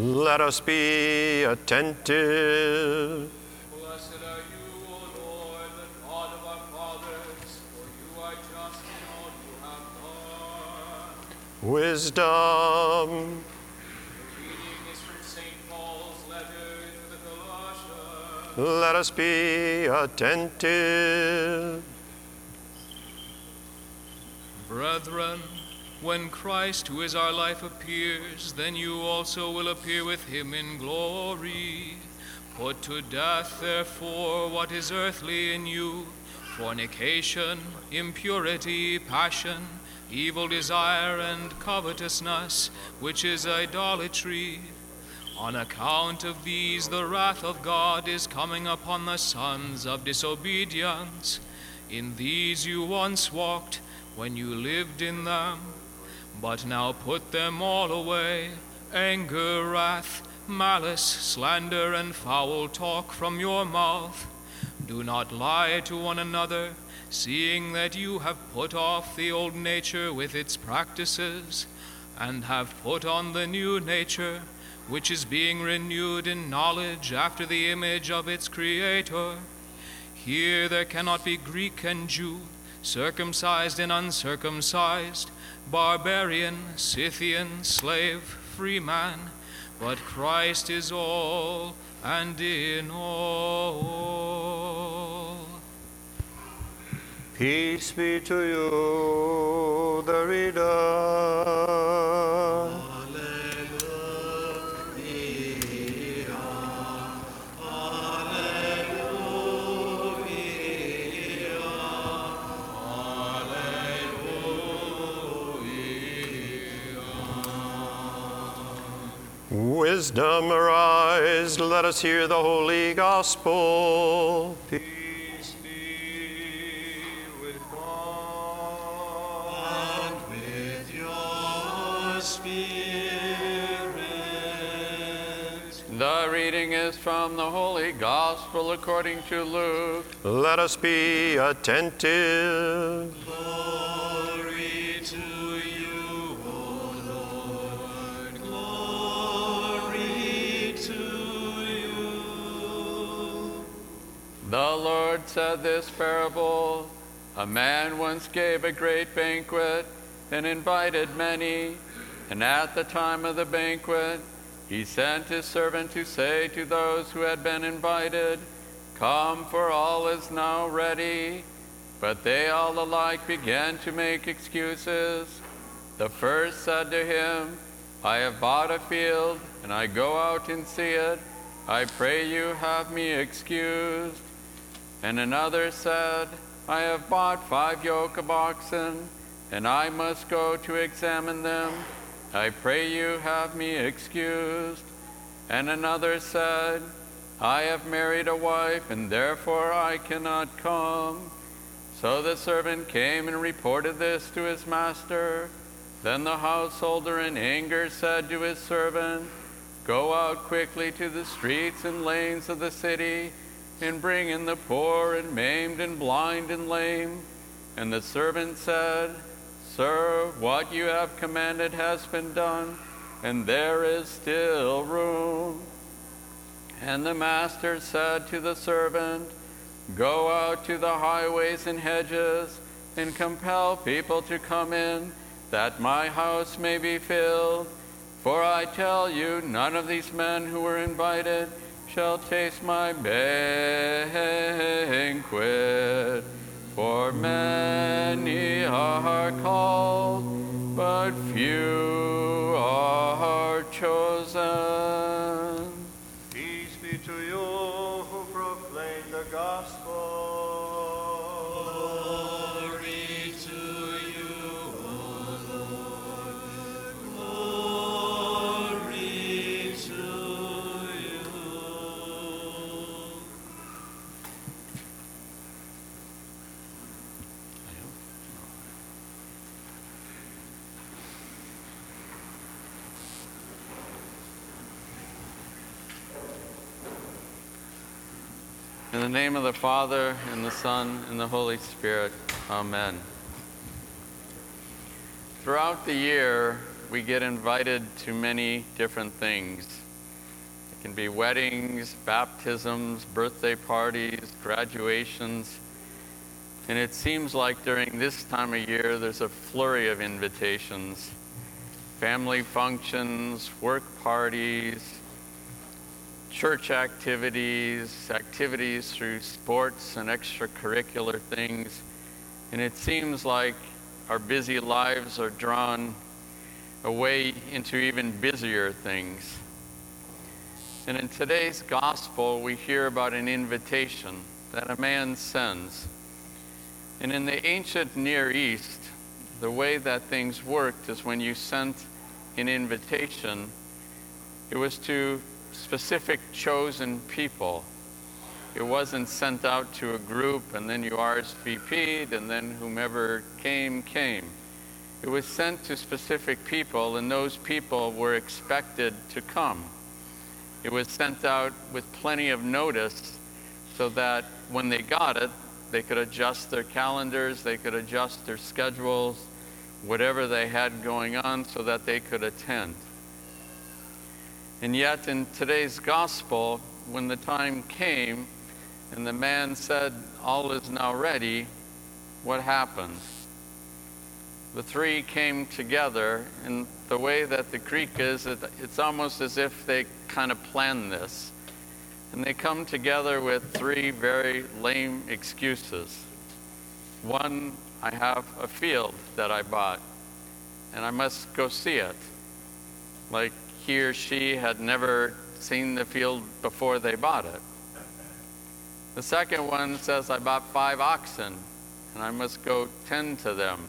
Let us be attentive. Blessed are you, O Lord, the God of our fathers, for you are just in all you have done. Wisdom. The reading is from St. Paul's letter to the Colossians. Let us be attentive. Brethren, when Christ, who is our life, appears, then you also will appear with him in glory. Put to death, therefore, what is earthly in you fornication, impurity, passion, evil desire, and covetousness, which is idolatry. On account of these, the wrath of God is coming upon the sons of disobedience. In these you once walked when you lived in them. But now put them all away anger, wrath, malice, slander, and foul talk from your mouth. Do not lie to one another, seeing that you have put off the old nature with its practices, and have put on the new nature, which is being renewed in knowledge after the image of its Creator. Here there cannot be Greek and Jew, circumcised and uncircumcised, barbarian, Scythian, slave, free man, but Christ is all and in all. Peace be to you, the reader. Wisdom arise, let us hear the holy gospel. Peace be with God. with your spirit. The reading is from the Holy Gospel according to Luke. Let us be attentive. Said this parable A man once gave a great banquet and invited many. And at the time of the banquet, he sent his servant to say to those who had been invited, Come, for all is now ready. But they all alike began to make excuses. The first said to him, I have bought a field, and I go out and see it. I pray you have me excused. And another said, I have bought five yoke of oxen, and I must go to examine them. I pray you have me excused. And another said, I have married a wife, and therefore I cannot come. So the servant came and reported this to his master. Then the householder in anger said to his servant, Go out quickly to the streets and lanes of the city, and bring in the poor and maimed and blind and lame. And the servant said, Sir, what you have commanded has been done, and there is still room. And the master said to the servant, Go out to the highways and hedges, and compel people to come in, that my house may be filled. For I tell you, none of these men who were invited shall taste my banquet. For many are called, but few are chosen. In the name of the Father, and the Son, and the Holy Spirit. Amen. Throughout the year, we get invited to many different things. It can be weddings, baptisms, birthday parties, graduations. And it seems like during this time of year, there's a flurry of invitations family functions, work parties, church activities, activities through sports and extracurricular things. And it seems like our busy lives are drawn away into even busier things. And in today's gospel, we hear about an invitation that a man sends. And in the ancient Near East, the way that things worked is when you sent an invitation, it was to specific chosen people. It wasn't sent out to a group and then you RSVP'd and then whomever came, came. It was sent to specific people and those people were expected to come. It was sent out with plenty of notice so that when they got it, they could adjust their calendars, they could adjust their schedules, whatever they had going on, so that they could attend. And yet, in today's gospel, when the time came and the man said, All is now ready, what happened? The three came together, and the way that the Greek is, it's almost as if they kind of planned this. And they come together with three very lame excuses. One, I have a field that I bought, and I must go see it. Like he or she had never seen the field before they bought it. The second one says, I bought five oxen, and I must go tend to them.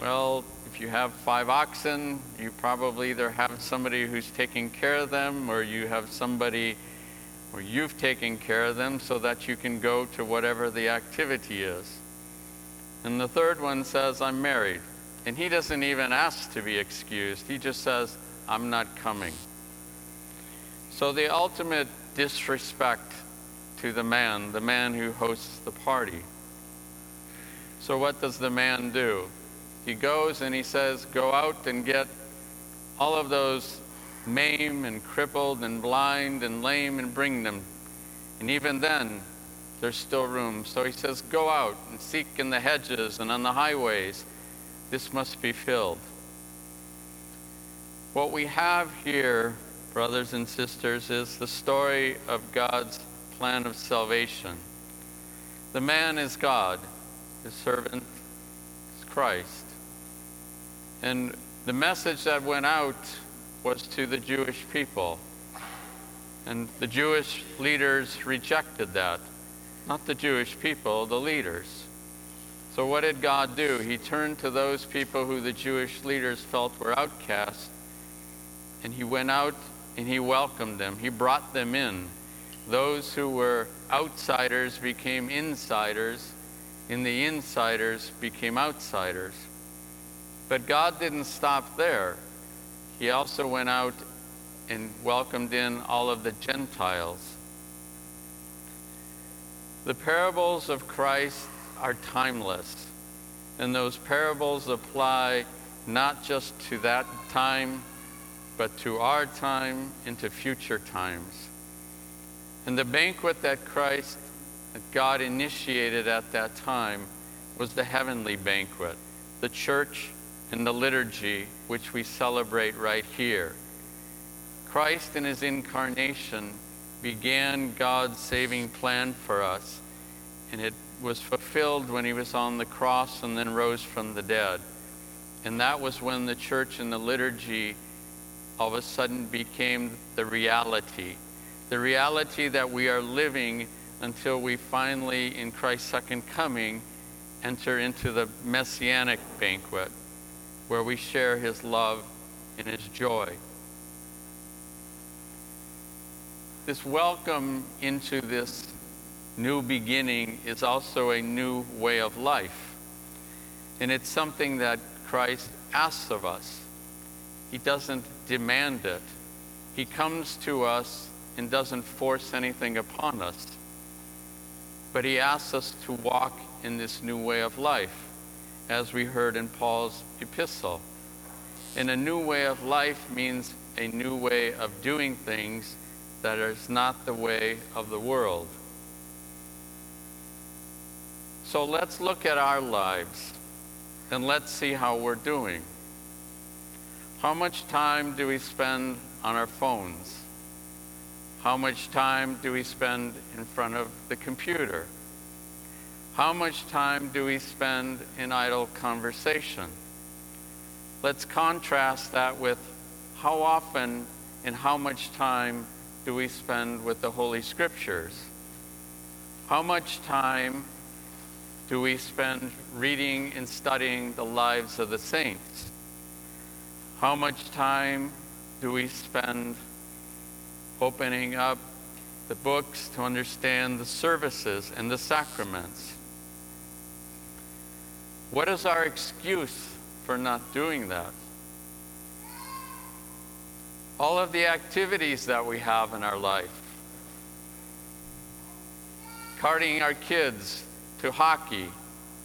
Well, if you have five oxen, you probably either have somebody who's taking care of them, or you have somebody, or you've taken care of them so that you can go to whatever the activity is. And the third one says, I'm married. And he doesn't even ask to be excused. He just says, I'm not coming. So the ultimate disrespect to the man, the man who hosts the party. So what does the man do? He goes and he says, Go out and get all of those maimed and crippled and blind and lame and bring them. And even then, there's still room. So he says, Go out and seek in the hedges and on the highways. This must be filled. What we have here, brothers and sisters, is the story of God's plan of salvation. The man is God, his servant is Christ. And the message that went out was to the Jewish people. And the Jewish leaders rejected that. Not the Jewish people, the leaders. So, what did God do? He turned to those people who the Jewish leaders felt were outcast and he went out and he welcomed them. He brought them in. Those who were outsiders became insiders, and the insiders became outsiders. But God didn't stop there. He also went out and welcomed in all of the Gentiles. The parables of Christ are timeless, and those parables apply not just to that time but to our time and to future times. And the banquet that Christ, that God initiated at that time, was the heavenly banquet, the church and the liturgy, which we celebrate right here. Christ, in his incarnation, began God's saving plan for us, and it was fulfilled when he was on the cross and then rose from the dead. And that was when the church and the liturgy all of a sudden became the reality. The reality that we are living until we finally, in Christ's second coming, enter into the messianic banquet where we share his love and his joy. This welcome into this new beginning is also a new way of life. And it's something that Christ asks of us. He doesn't demand it. He comes to us and doesn't force anything upon us. But he asks us to walk in this new way of life, as we heard in Paul's epistle. And a new way of life means a new way of doing things that is not the way of the world. So let's look at our lives and let's see how we're doing. How much time do we spend on our phones? How much time do we spend in front of the computer? How much time do we spend in idle conversation? Let's contrast that with how often and how much time do we spend with the Holy Scriptures? How much time do we spend reading and studying the lives of the saints? How much time do we spend opening up the books to understand the services and the sacraments? What is our excuse for not doing that? All of the activities that we have in our life, carting our kids to hockey,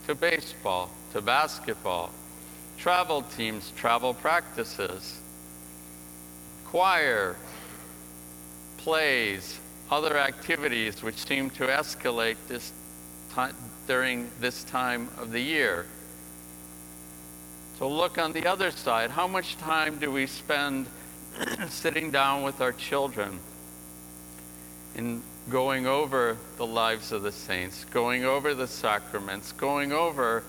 to baseball, to basketball, travel teams, travel practices, choir, plays, other activities which seem to escalate this time, during this time of the year. So look on the other side. How much time do we spend sitting down with our children in going over the lives of the saints, going over the sacraments, going over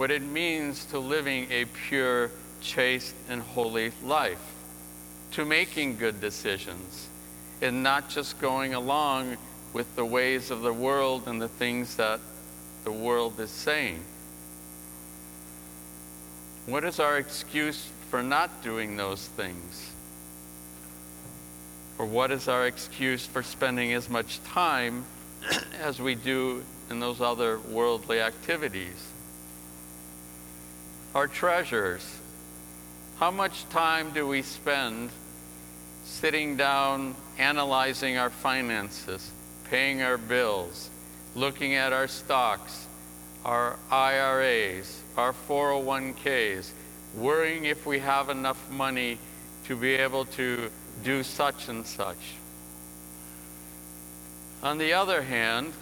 what it means to living a pure, chaste, and holy life, to making good decisions, and not just going along with the ways of the world and the things that the world is saying. What is our excuse for not doing those things? Or what is our excuse for spending as much time as we do in those other worldly activities? Our treasures. How much time do we spend sitting down, analyzing our finances, paying our bills, looking at our stocks, our IRAs, our 401ks, worrying if we have enough money to be able to do such and such. On the other hand,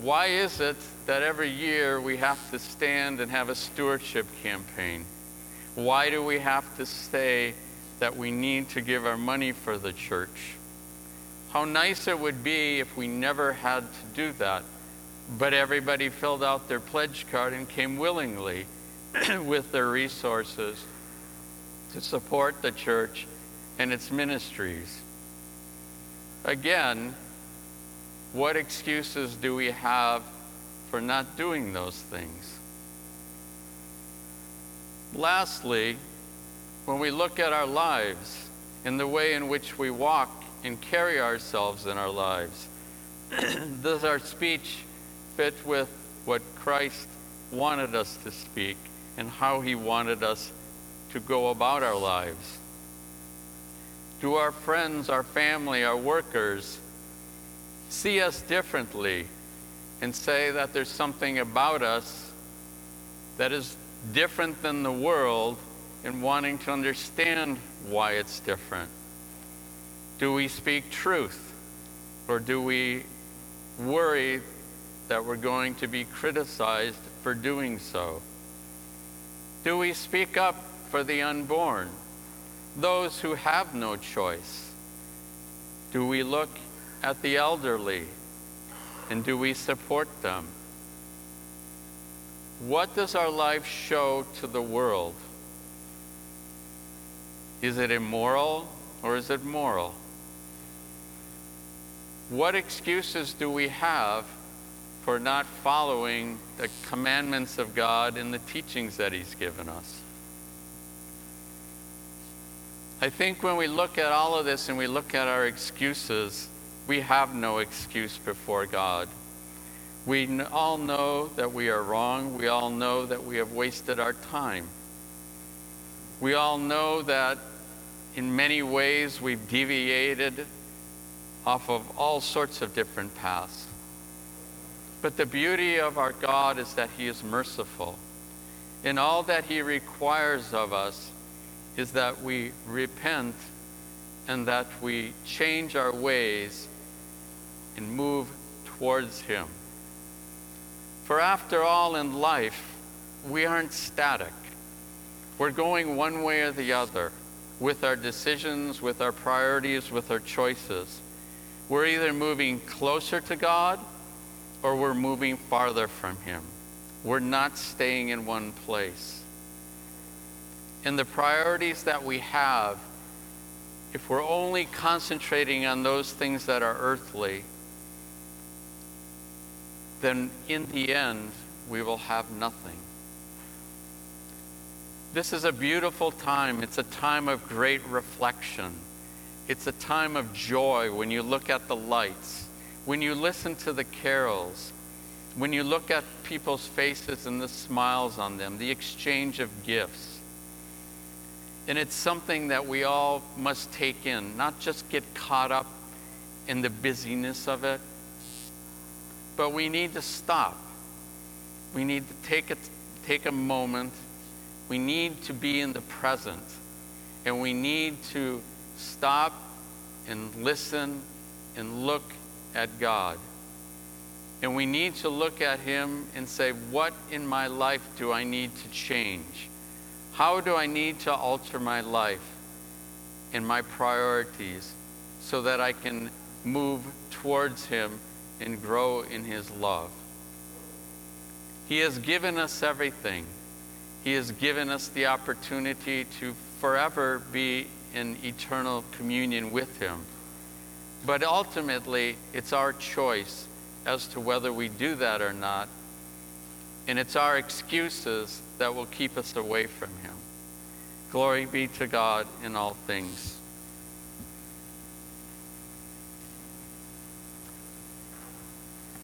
why is it that every year we have to stand and have a stewardship campaign? Why do we have to say that we need to give our money for the church? How nice it would be if we never had to do that, but everybody filled out their pledge card and came willingly with their resources to support the church and its ministries. Again, what excuses do we have for not doing those things? Lastly, when we look at our lives and the way in which we walk and carry ourselves in our lives, does our speech fit with what Christ wanted us to speak and how he wanted us to go about our lives? Do our friends, our family, our workers see us differently and say that there's something about us that is different than the world and wanting to understand why it's different? Do we speak truth or do we worry that we're going to be criticized for doing so? Do we speak up for the unborn, those who have no choice? Do we look at the elderly and do we support them? What does our life show to the world? Is it immoral or is it moral? What excuses do we have for not following the commandments of God and the teachings that He's given us? I think when we look at all of this and we look at our excuses, we have no excuse before God. We all know that we are wrong. We all know that we have wasted our time. We all know that in many ways we've deviated off of all sorts of different paths. But the beauty of our God is that He is merciful. In all that He requires of us is that we repent and that we change our ways and move towards Him. For after all, in life, we aren't static. We're going one way or the other with our decisions, with our priorities, with our choices. We're either moving closer to God or we're moving farther from Him. We're not staying in one place. And the priorities that we have, if we're only concentrating on those things that are earthly, then in the end, we will have nothing. This is a beautiful time. It's a time of great reflection. It's a time of joy when you look at the lights, when you listen to the carols, when you look at people's faces and the smiles on them, the exchange of gifts. And it's something that we all must take in, not just get caught up in the busyness of it, but we need to stop. We need to take a, take a moment. We need to be in the present. And we need to stop and listen and look at God. And we need to look at Him and say, What in my life do I need to change? How do I need to alter my life and my priorities so that I can move towards Him and grow in His love? He has given us everything. He has given us the opportunity to forever be in eternal communion with Him. But ultimately, it's our choice as to whether we do that or not. And it's our excuses that will keep us away from Him. Glory be to God in all things.